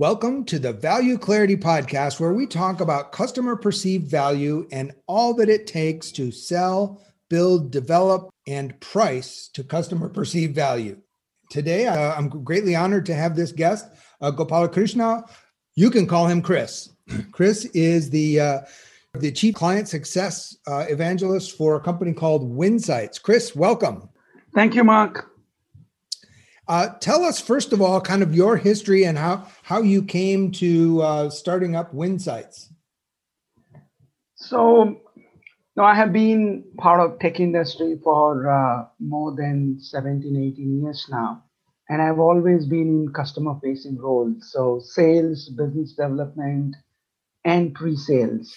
Welcome to the Value Clarity Podcast, where we talk about customer perceived value and all that it takes to sell, build, develop, and price to customer perceived value. Today, uh, I'm greatly honored to have this guest, uh, Gopalakrishna. You can call him Kris. Kris is the uh, the chief client success uh, evangelist for a company called Winsights. Kris, welcome. Thank you, Mark. Uh, tell us first of all, kind of your history and how how you came to uh, starting up Winsights. So, no, I have been part of tech industry for uh, more than 17, 18 years now, and I've always been in customer facing roles, so sales, business development, and pre-sales.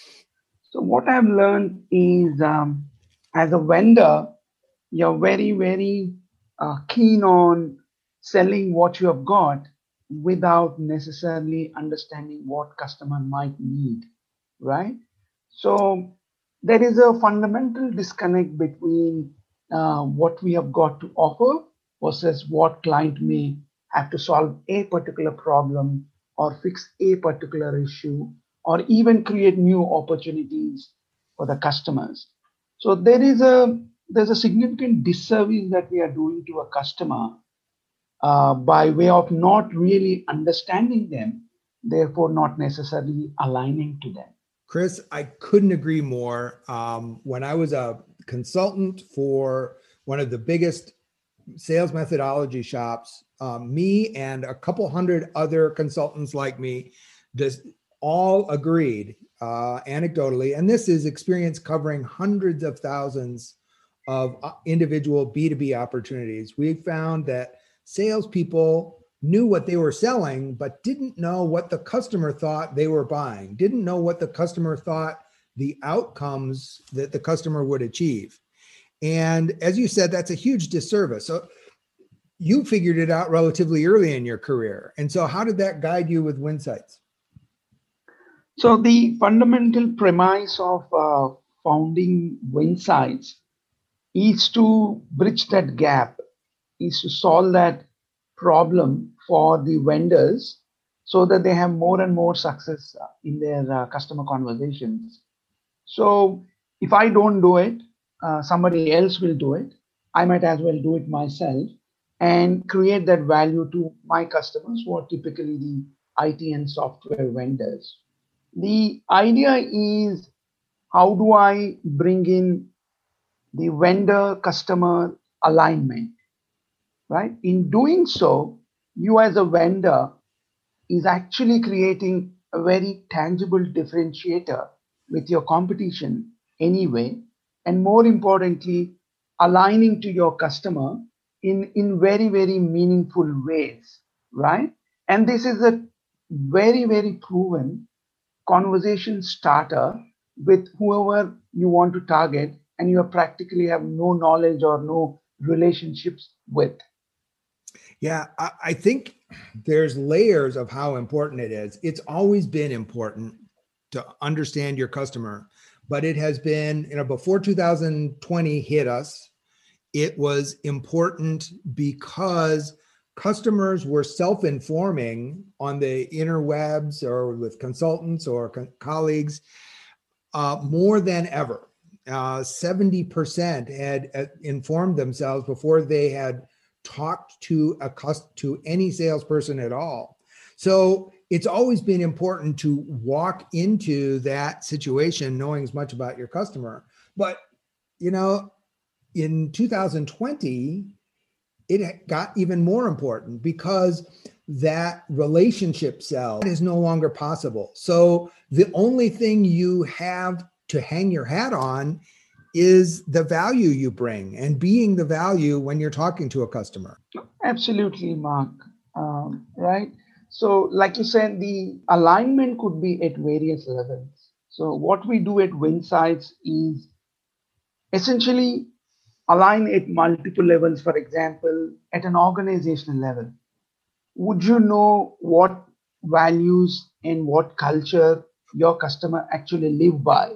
So, what I've learned is, um, as a vendor, you're very, very uh, keen on selling what you have got without necessarily understanding what customer might need right? So there is a fundamental disconnect between uh, what we have got to offer versus what client may have to solve a particular problem or fix a particular issue or even create new opportunities for the customers. So there is a there's a significant disservice that we are doing to a customer uh, by way of not really understanding them, therefore not necessarily aligning to them. Chris, I couldn't agree more. Um, when I was a consultant for one of the biggest sales methodology shops, um, me and a couple hundred other consultants like me just all agreed uh, anecdotally, and this is experience covering hundreds of thousands of uh, individual B2B opportunities. We found that salespeople knew what they were selling, but didn't know what the customer thought they were buying, didn't know what the customer thought the outcomes that the customer would achieve. And as you said, that's a huge disservice. So you figured it out relatively early in your career. And so, how did that guide you with Winsights? So, the fundamental premise of uh, founding Winsights is to bridge that gap is to solve that problem for the vendors so that they have more and more success uh, in their uh, customer conversations. So if I don't do it, uh, somebody else will do it. I might as well do it myself and create that value to my customers who are typically the IT and software vendors. The idea is how do I bring in the vendor customer alignment? Right? In doing so, you as a vendor is actually creating a very tangible differentiator with your competition anyway, and more importantly, aligning to your customer in, in very, very meaningful ways, right? And this is a very, very proven conversation starter with whoever you want to target and you practically have no knowledge or no relationships with. Yeah, I, I think there's layers of how important it is. It's always been important to understand your customer, but it has been, you know, before 2020 hit us, it was important because customers were self-informing on the interwebs or with consultants or co- colleagues uh, more than ever. Uh, 70% had uh, informed themselves before they had talked to a to any salesperson at all. So it's always been important to walk into that situation knowing as much about your customer. But you know, in 2020, it got even more important because that relationship sell is no longer possible. So the only thing you have to hang your hat on is the value you bring and being the value when you're talking to a customer. Absolutely, Mark. Um, right. So, like you said, the alignment could be at various levels. So, what we do at Winsights is essentially align at multiple levels. For example, at an organizational level, would you know what values and what culture your customer actually live by?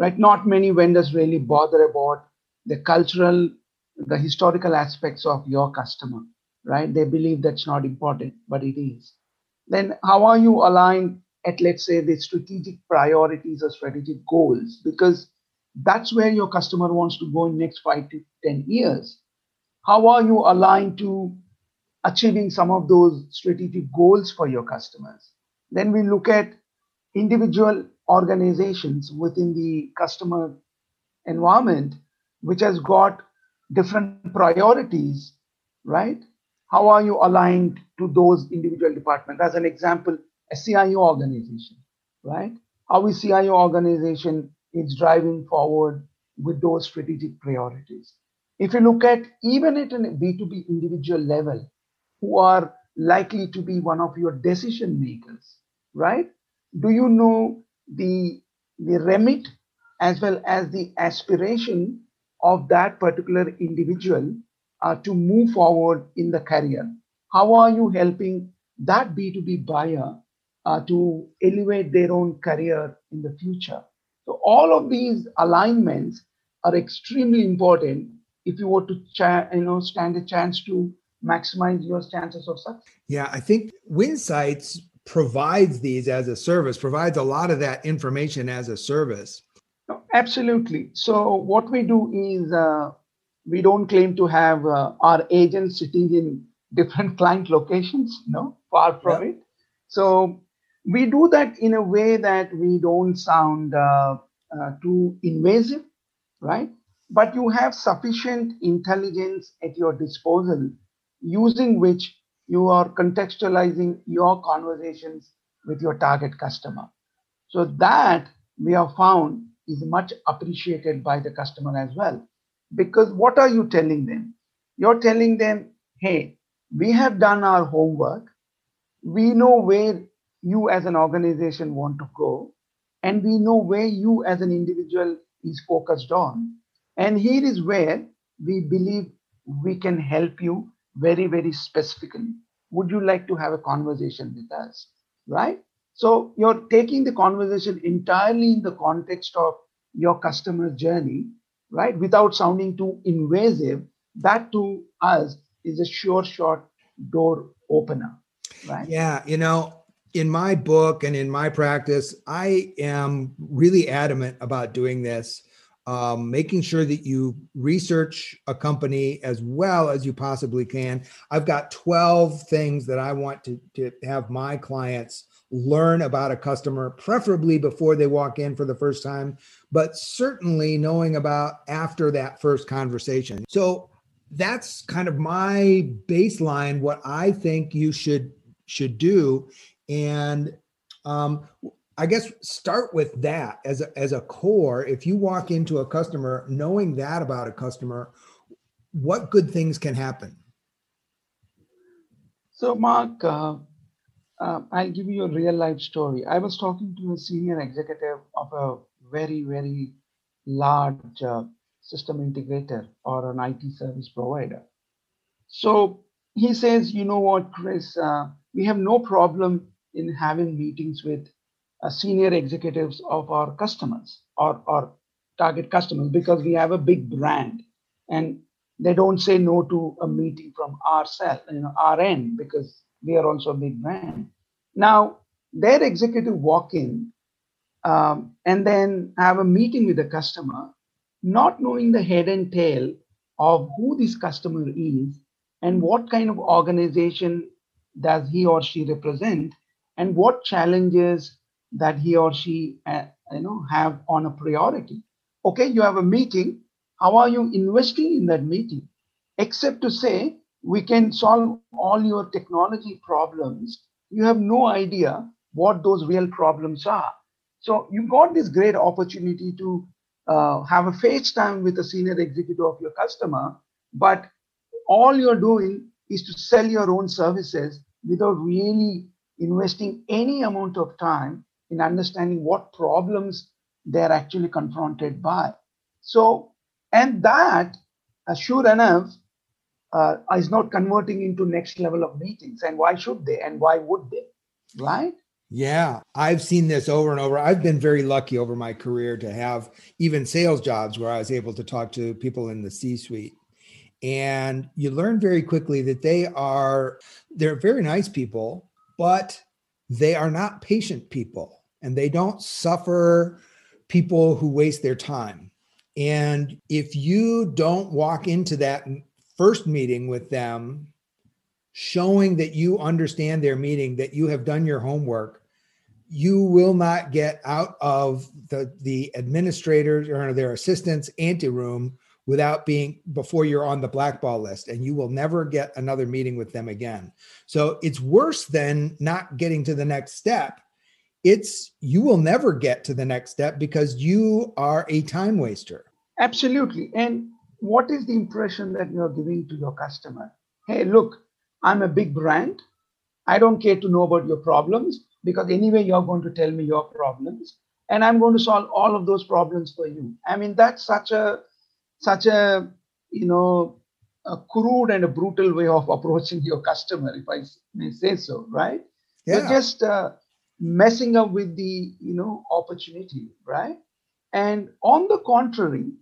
Right? Not many vendors really bother about the cultural, the historical aspects of your customer. Right? They believe that's not important, but it is. Then, how are you aligned at, let's say, the strategic priorities or strategic goals? Because that's where your customer wants to go in next five to 10 years. How are you aligned to achieving some of those strategic goals for your customers? Then we look at individual organizations within the customer environment, which has got different priorities, right? How are you aligned to those individual departments? As an example, a CIO organization, right? How is CIO organization is driving forward with those strategic priorities. If you look at even at a B2B individual level, who are likely to be one of your decision makers, right? Do you know the, the remit as well as the aspiration of that particular individual uh, to move forward in the career? How are you helping that B2B buyer uh, to elevate their own career in the future? So all of these alignments are extremely important if you were to you know stand a chance to maximize your chances of success. Yeah, I think Winsights provides these as a service, provides a lot of that information as a service. Absolutely. So what we do is uh, we don't claim to have uh, our agents sitting in different client locations. No, far from it. So we do that in a way that we don't sound uh, uh, too invasive, right? But you have sufficient intelligence at your disposal using which you are contextualizing your conversations with your target customer. So that we have found is much appreciated by the customer as well. Because what are you telling them? You're telling them, hey, we have done our homework. We know where you as an organization want to go and we know where you as an individual is focused on and here is where we believe we can help you very very specifically would you like to have a conversation with us? Right? So you're taking the conversation entirely in the context of your customer journey right? Without sounding too invasive that to us is a sure shot door opener right? Yeah you know in my book and in my practice, I am really adamant about doing this, um, making sure that you research a company as well as you possibly can. I've got 12 things that I want to, to have my clients learn about a customer, preferably before they walk in for the first time, but certainly knowing about after that first conversation. So that's kind of my baseline, what I think you should should do and um, I guess start with that as a, as a core. If you walk into a customer knowing that about a customer, what good things can happen? So, Mark, uh, uh, I'll give you a real life story. I was talking to a senior executive of a very, very large uh, system integrator or an IT service provider. So he says, you know what, Kris, uh, we have no problem in having meetings with senior executives of our customers or, our target customers because we have a big brand and they don't say no to a meeting from our cell, you know, our end because we are also a big brand. Now, their executive walk in um, and then have a meeting with the customer, not knowing the head and tail of who this customer is and what kind of organization does he or she represent and what challenges that he or she uh, you know have on a priority. Okay you have a meeting. How are you investing in that meeting? Except to say we can solve all your technology problems. You have no idea what those real problems are. So you got this great opportunity to uh, have a FaceTime with a senior executive of your customer, but all you're doing is to sell your own services without really investing any amount of time in understanding what problems they're actually confronted by. So, and that, uh, sure enough, uh, is not converting into next level of meetings. And why should they? And why would they? Right? Yeah, I've seen this over and over. I've been very lucky over my career to have even sales jobs where I was able to talk to people in the C suite. And you learn very quickly that they are they're very nice people, but they are not patient people and they don't suffer people who waste their time. And if you don't walk into that first meeting with them showing that you understand their meeting, that you have done your homework, you will not get out of the the administrators or their assistants anteroom without being before you're on the blackball list and you will never get another meeting with them again so it's worse than not getting to the next step it's you will never get to the next step because you are a time waster. Absolutely. And what is the impression that you're giving to your customer? Hey look i'm a big brand. I don't care to know about your problems because anyway you're going to tell me your problems and i'm going to solve all of those problems for you. I mean that's such a such a you know a crude and a brutal way of approaching your customer if i may say so right? Yeah. you're just uh, messing up with the you know opportunity right and on the contrary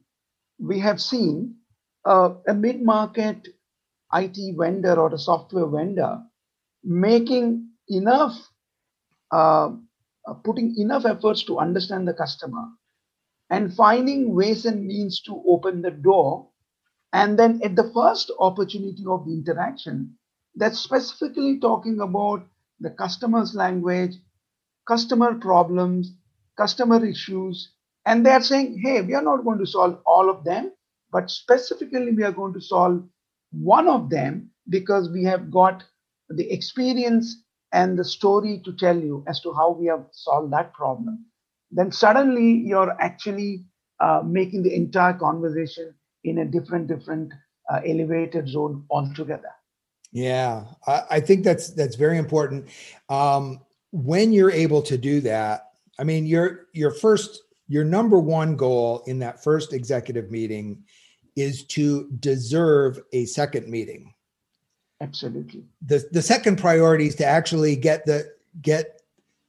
we have seen uh, a mid-market it vendor or a software vendor making enough uh, uh, putting enough efforts to understand the customer and finding ways and means to open the door. And then at the first opportunity of the interaction, that's specifically talking about the customer's language, customer problems, customer issues. And they're saying, hey, we are not going to solve all of them, but specifically we are going to solve one of them because we have got the experience and the story to tell you as to how we have solved that problem, then suddenly you're actually uh, making the entire conversation in a different, different uh, elevated zone altogether. Yeah, I, I, think that's that's very important. Um, when you're able to do that, I mean, your your first, your number one goal in that first executive meeting is to deserve a second meeting Absolutely. The the second priority is to actually get the get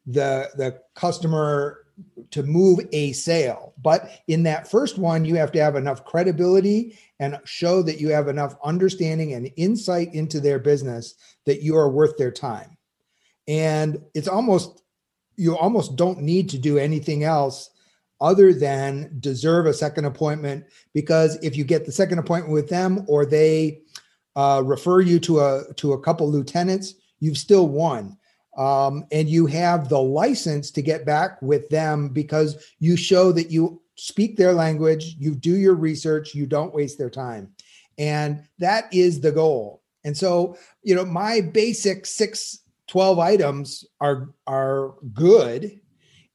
the the customer to move a sale. But in that first one, you have to have enough credibility and show that you have enough understanding and insight into their business that you are worth their time. And it's almost you almost don't need to do anything else other than deserve a second appointment because if you get the second appointment with them or they uh, refer you to a to a couple lieutenants, you've still won. Um, and you have the license to get back with them because you show that you speak their language, you do your research, you don't waste their time. And that is the goal. And so, you know, my basic six, 12 items are are good.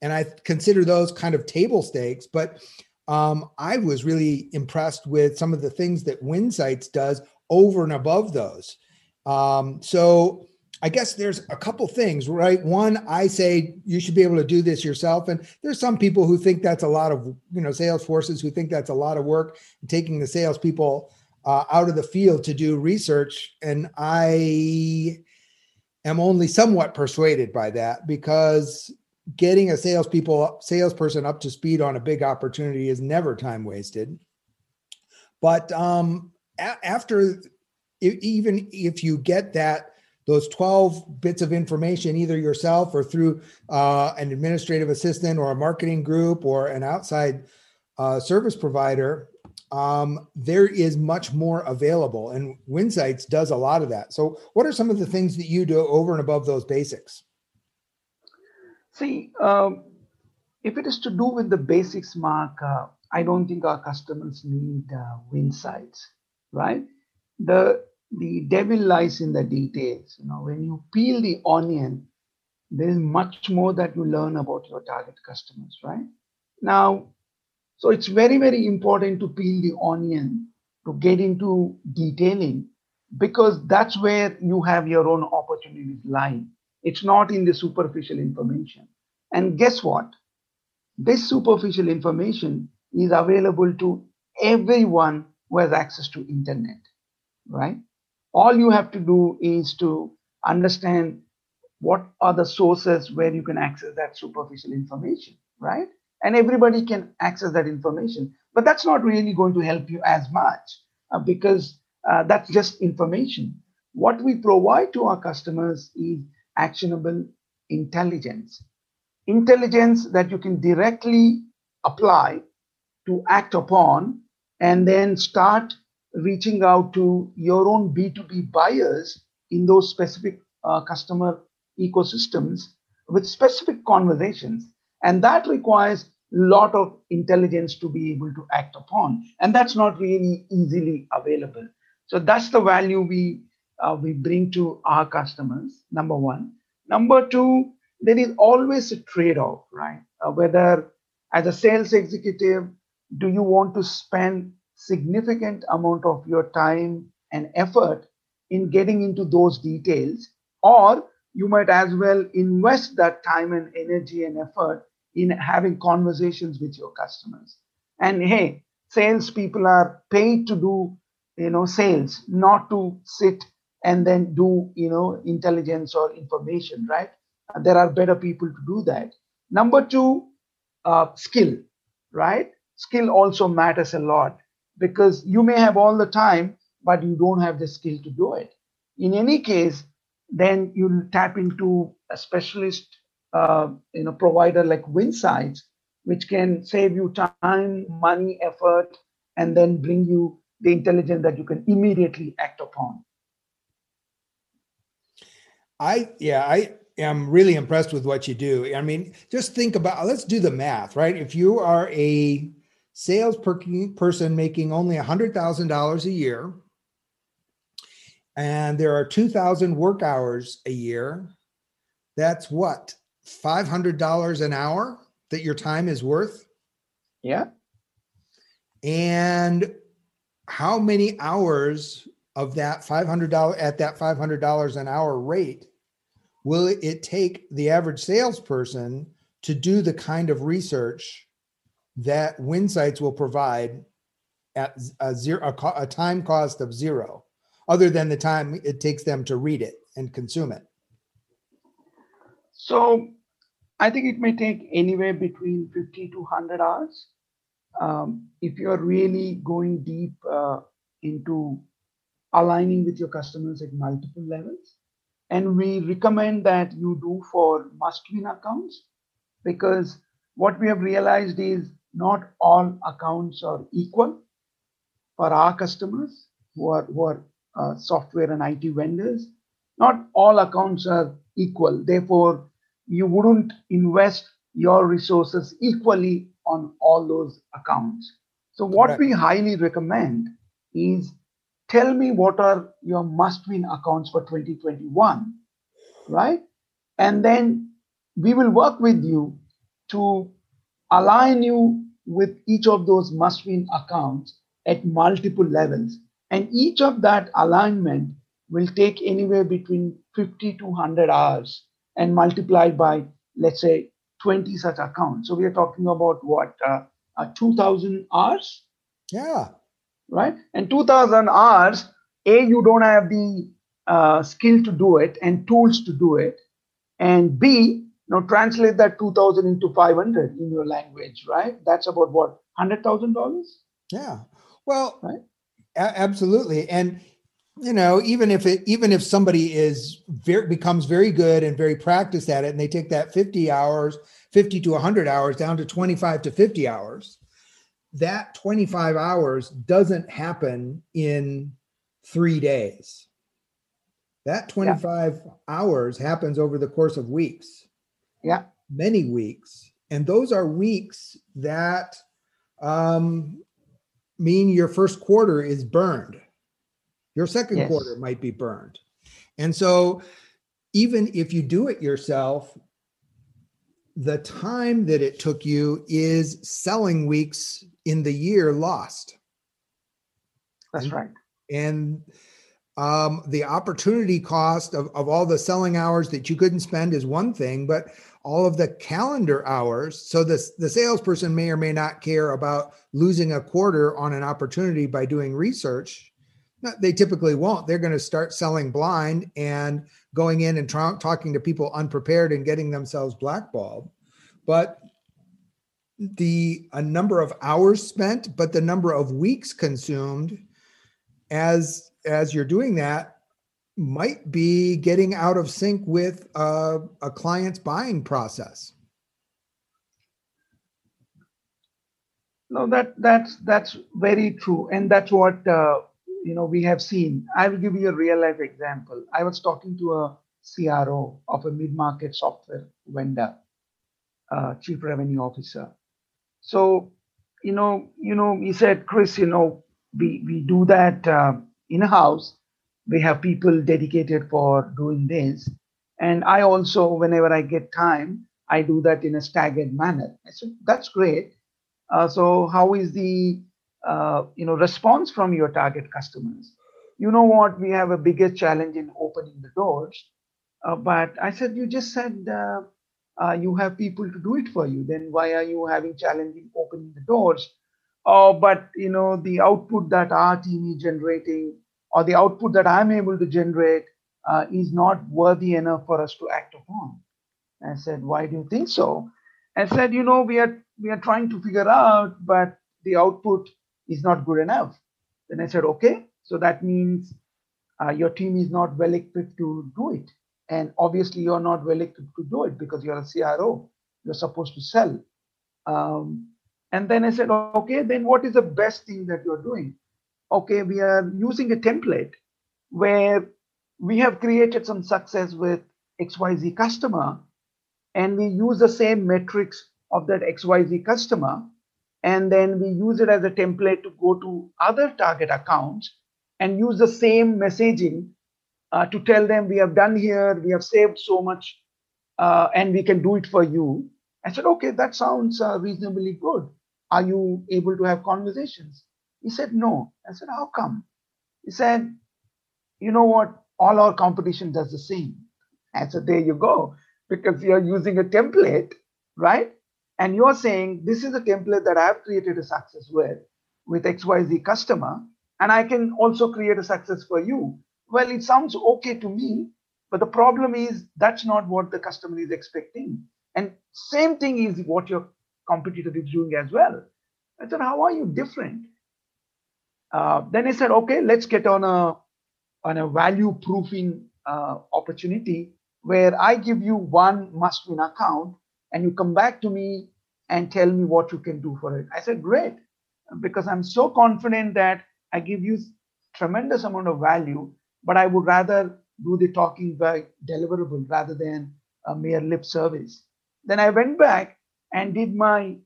And I consider those kind of table stakes, but um, I was really impressed with some of the things that Winsights does over and above those. Um, so I guess there's a couple things, right? One, I say you should be able to do this yourself. And there's some people who think that's a lot of, you know, sales forces who think that's a lot of work, taking the salespeople uh, out of the field to do research. And I am only somewhat persuaded by that because getting a salespeople salesperson up to speed on a big opportunity is never time wasted. But um, a- after even if you get that those 12 bits of information either yourself or through uh, an administrative assistant or a marketing group or an outside uh, service provider um, there is much more available and winsights does a lot of that so what are some of the things that you do over and above those basics see um, if it is to do with the basics mark uh, i don't think our customers need uh, winsights right? The the devil lies in the details. You know, when you peel the onion, there is much more that you learn about your target customers, right? Now, So it's very, very important to peel the onion to get into detailing because that's where you have your own opportunities lying. It's not in the superficial information. And guess what? This superficial information is available to everyone who has access to internet, right? All you have to do is to understand what are the sources where you can access that superficial information, right? And everybody can access that information. But that's not really going to help you as much uh, because uh, that's just information. What we provide to our customers is actionable intelligence. Intelligence that you can directly apply to act upon and then start reaching out to your own B2B buyers in those specific uh, customer ecosystems with specific conversations. And that requires lot of intelligence to be able to act upon. And that's not really easily available. So that's the value we uh, we bring to our customers. Number one. Number two, there is always a trade-off, right? Uh, whether as a sales executive, do you want to spend significant amount of your time and effort in getting into those details, or you might as well invest that time and energy and effort in having conversations with your customers. And hey, salespeople are paid to do you know sales not to sit and then do you know intelligence or information right? There are better people to do that. Number two uh, skill right? Skill also matters a lot because you may have all the time but you don't have the skill to do it. In any case then you'll tap into a specialist uh, you know provider like winsights which can save you time money effort and then bring you the intelligence that you can immediately act upon. I yeah, I am really impressed with what you do. I mean, just think about let's do the math, right? If you are a sales per- person making only $100,000 a year and there are 2,000 work hours a year, that's what? $500 an hour that your time is worth? Yeah. And how many hours of that $500 at that $500 an hour rate will it take the average salesperson to do the kind of research that Winsights will provide at a zero a, a time cost of zero other than the time it takes them to read it and consume it so i think it may take anywhere between 50 to 100 hours um, if you're really going deep uh, into aligning with your customers at multiple levels. And we recommend that you do for must win accounts because what we have realized is not all accounts are equal for our customers who are, who are uh, software and IT vendors. Not all accounts are equal. Therefore, you wouldn't invest your resources equally on all those accounts. So, what right. we highly recommend is tell me what are your must win accounts for 2021, right? And then we will work with you to align you with each of those must win accounts at multiple levels. And each of that alignment will take anywhere between 50 to 100 hours and multiplied by, let's say, 20 such accounts. So we are talking about what, uh, uh, 2000 hours? Yeah. Right? And 2000 hours, A, you don't have the uh, skill to do it and tools to do it. And B, now translate that 2000 into 500 in your language, right? That's about what, $100,000? Yeah. Well, right? A- absolutely. And you know even if it even if somebody is very becomes very good and very practiced at it and they take that 50 hours 50 to 100 hours down to 25 to 50 hours that 25 hours doesn't happen in 3 days. That 25 yeah. hours happens over the course of weeks. Yeah. Many weeks. And those are weeks that um, mean your first quarter is burned your second yes. quarter might be burned. And so, even if you do it yourself, the time that it took you is selling weeks in the year lost. That's right. And um, the opportunity cost of, of all the selling hours that you couldn't spend is one thing, but all of the calendar hours. So the, the salesperson may or may not care about losing a quarter on an opportunity by doing research. They typically won't. They're going to start selling blind and going in and tra- talking to people unprepared and getting themselves blackballed. But the a number of hours spent, but the number of weeks consumed as as you're doing that might be getting out of sync with uh, a client's buying process. No, that that's that's very true, and that's what uh, you know we have seen. I will give you a real life example. I was talking to a CRO of a mid market software vendor, uh, chief revenue officer. So, you know, you know, he said, Kris, you know, we we do that uh, in house we have people dedicated for doing this and i also whenever i get time i do that in a staggered manner i said that's great uh, so how is the uh, you know response from your target customers. You know what? We have a biggest challenge in opening the doors. Uh, but i said you just said uh, uh, you have people to do it for you. Then why are you having challenge in opening the doors? Oh but you know the output that our team is generating or the output that I'm able to generate uh, is not worthy enough for us to act upon. I said, why do you think so? I said, you know, we are we are trying to figure out, but the output is not good enough. Then I said, okay, so that means uh, your team is not well equipped to do it, and obviously you're not well equipped to do it because you're a CRO. You're supposed to sell. Um, and then I said, okay, then what is the best thing that you're doing? okay, we are using a template where we have created some success with XYZ customer and we use the same metrics of that XYZ customer and then we use it as a template to go to other target accounts and use the same messaging uh, to tell them we have done here, we have saved so much, uh, and we can do it for you. I said, okay, that sounds uh, reasonably good. Are you able to have conversations? He said, No. I said, How come? He said, You know what? All our competition does the same. I said, There you go. Because you're using a template, right? And you're saying, This is a template that I've created a success with, with XYZ customer, and I can also create a success for you. Well, it sounds okay to me, but the problem is that's not what the customer is expecting. And same thing is what your competitor is doing as well. I said, How are you different? Uh, then I said, okay, let's get on a on a value proofing uh, opportunity where I give you one must win account and you come back to me and tell me what you can do for it. I said, great, because I'm so confident that I give you tremendous amount of value, but I would rather do the talking by deliverable rather than a mere lip service. Then I went back and did my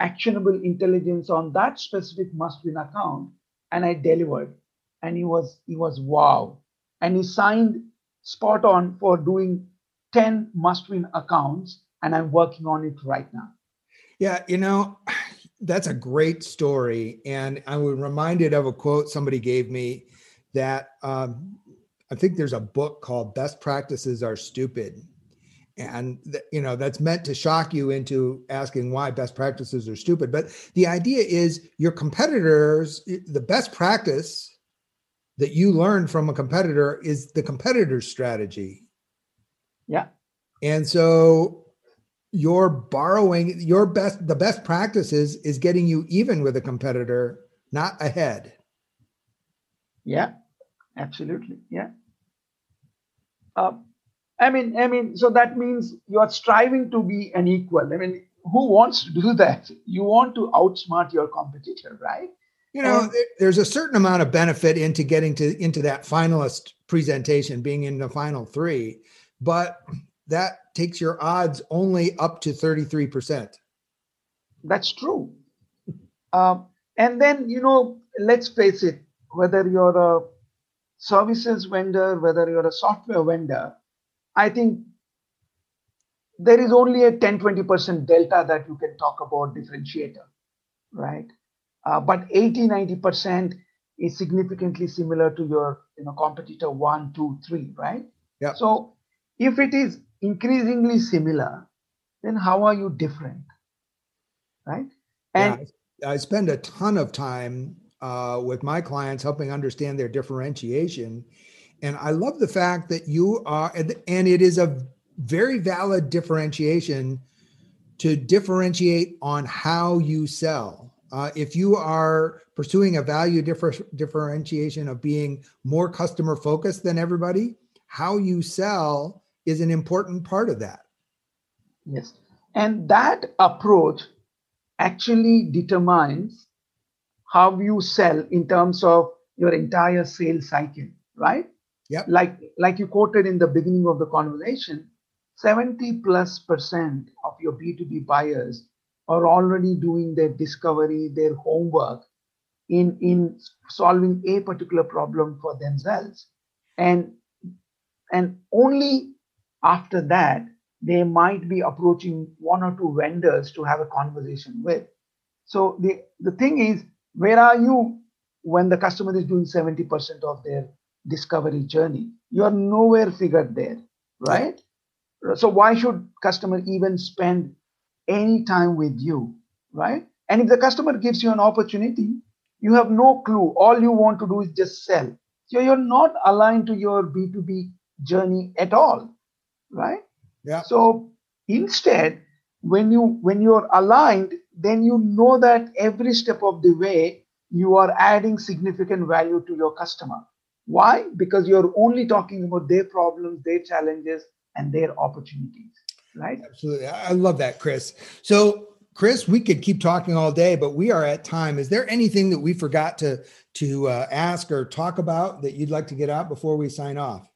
actionable intelligence on that specific must win account and I delivered. And he was he was wow. And he signed spot on for doing 10 must win accounts and I'm working on it right now. Yeah, you know, that's a great story. And I was reminded of a quote somebody gave me that um, I think there's a book called Best Practices Are Stupid and you know that's meant to shock you into asking why best practices are stupid but the idea is your competitors the best practice that you learn from a competitor is the competitor's strategy yeah and so you're borrowing your best the best practices is getting you even with a competitor not ahead yeah absolutely yeah uh, I mean, I mean, so that means you are striving to be an equal. I mean, who wants to do that? You want to outsmart your competitor, right? You know, and, there's a certain amount of benefit into getting to into that finalist presentation, being in the final three, but that takes your odds only up to 33%. That's true. Um, and then, you know, let's face it, whether you're a services vendor, whether you're a software vendor, I think there is only a 10 20% delta that you can talk about differentiator, right? Uh, but 80 90% is significantly similar to your you know competitor one, two, three, right? Yeah. So if it is increasingly similar, then how are you different? Right? And yeah, I spend a ton of time uh, with my clients helping understand their differentiation. And I love the fact that you are, and it is a very valid differentiation to differentiate on how you sell. Uh, if you are pursuing a value differ- differentiation of being more customer focused than everybody, how you sell is an important part of that. Yes. And that approach actually determines how you sell in terms of your entire sales cycle, right? Yeah. Like like you quoted in the beginning of the conversation, 70 plus percent of your B2B buyers are already doing their discovery, their homework in, in solving a particular problem for themselves. And and only after that they might be approaching one or two vendors to have a conversation with. So the, the thing is, where are you when the customer is doing 70% of their discovery journey? You are nowhere figured there, right? So why should customer even spend any time with you, right? And if the customer gives you an opportunity, you have no clue. All you want to do is just sell. So you're not aligned to your B2B journey at all, right? Yeah. So instead, when you when you're aligned, then you know that every step of the way you are adding significant value to your customer. Why? Because you're only talking about their problems, their challenges, and their opportunities. Right? Absolutely. I love that, Kris. So Kris, we could keep talking all day, but we are at time. Is there anything that we forgot to to uh, ask or talk about that you'd like to get out before we sign off?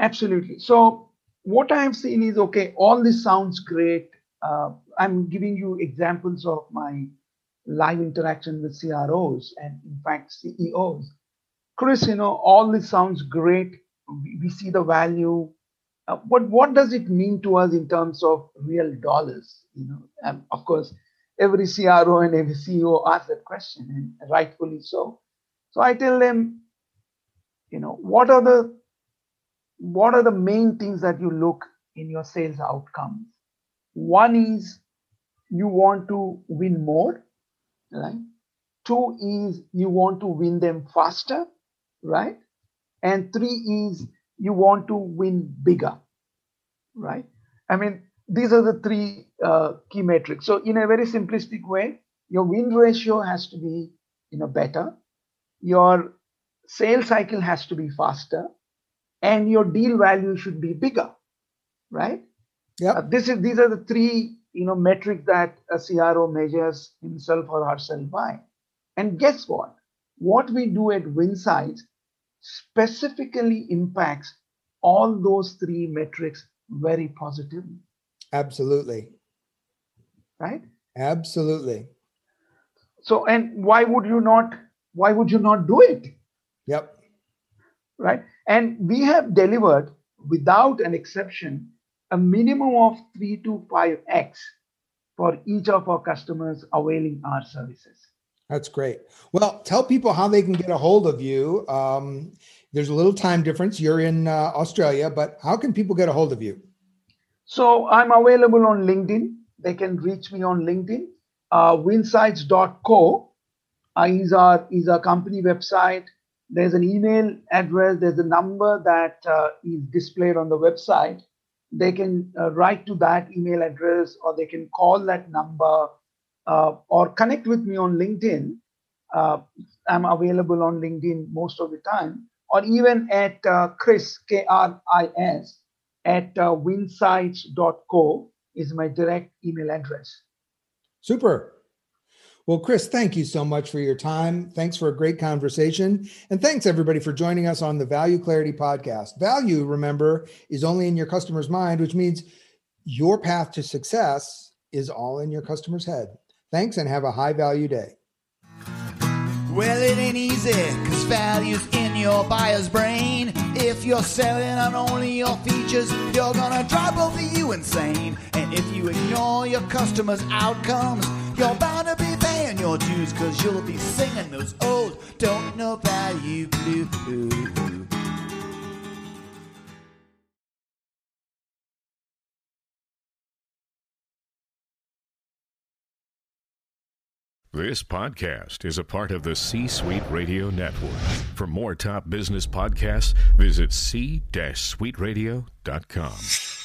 Absolutely. So what I have seen is okay, all this sounds great. Uh, I'm giving you examples of my live interaction with CROs and, in fact, CEOs. Kris, you know, all this sounds great. We, see the value. Uh, but what does it mean to us in terms of real dollars? You know, and of course, every CRO and every CEO asks that question, and rightfully so. So I tell them, you know, what are the what are the main things that you look in your sales outcomes? One is you want to win more, right? Two is you want to win them faster, right? And three is you want to win bigger, right? I mean, these are the three uh, key metrics. So, in a very simplistic way, your win ratio has to be, you know, better. Your sales cycle has to be faster, and your deal value should be bigger, right? Yeah. Uh, this is these are the three you know metrics that a CRO measures himself or herself by. And guess what? What we do at Winsights specifically impacts all those three metrics very positively. Absolutely. Right? Absolutely. So and why would you not why would you not do it? Yep. Right? And we have delivered, without an exception, a minimum of 3 to 5x for each of our customers availing our services. That's great. Well, tell people how they can get a hold of you. Um, there's a little time difference. You're in uh, Australia, but how can people get a hold of you? So I'm available on LinkedIn. They can reach me on LinkedIn. Uh, winsights.co uh, is, our, is our company website there's an email address, there's a number that uh, is displayed on the website. They can uh, write to that email address or they can call that number uh, or connect with me on LinkedIn. Uh, I'm available on LinkedIn most of the time, or even at uh, Kris, K R I S, at uh, winsights.co is my direct email address. Super. Well, Kris, thank you so much for your time. Thanks for a great conversation. And thanks everybody for joining us on the Value Clarity podcast. Value, remember, is only in your customer's mind, which means your path to success is all in your customer's head. Thanks and have a high value day. Well, it ain't easy, cause value's in your buyer's brain. If you're selling on only your features, you're gonna drive both of you insane. And if you ignore your customers' outcomes, you're bound to be your dues, cause you'll be singing those old don't know value blues. This podcast is a part of the C Suite Radio Network. For more top business podcasts, visit c-suiteradio.com.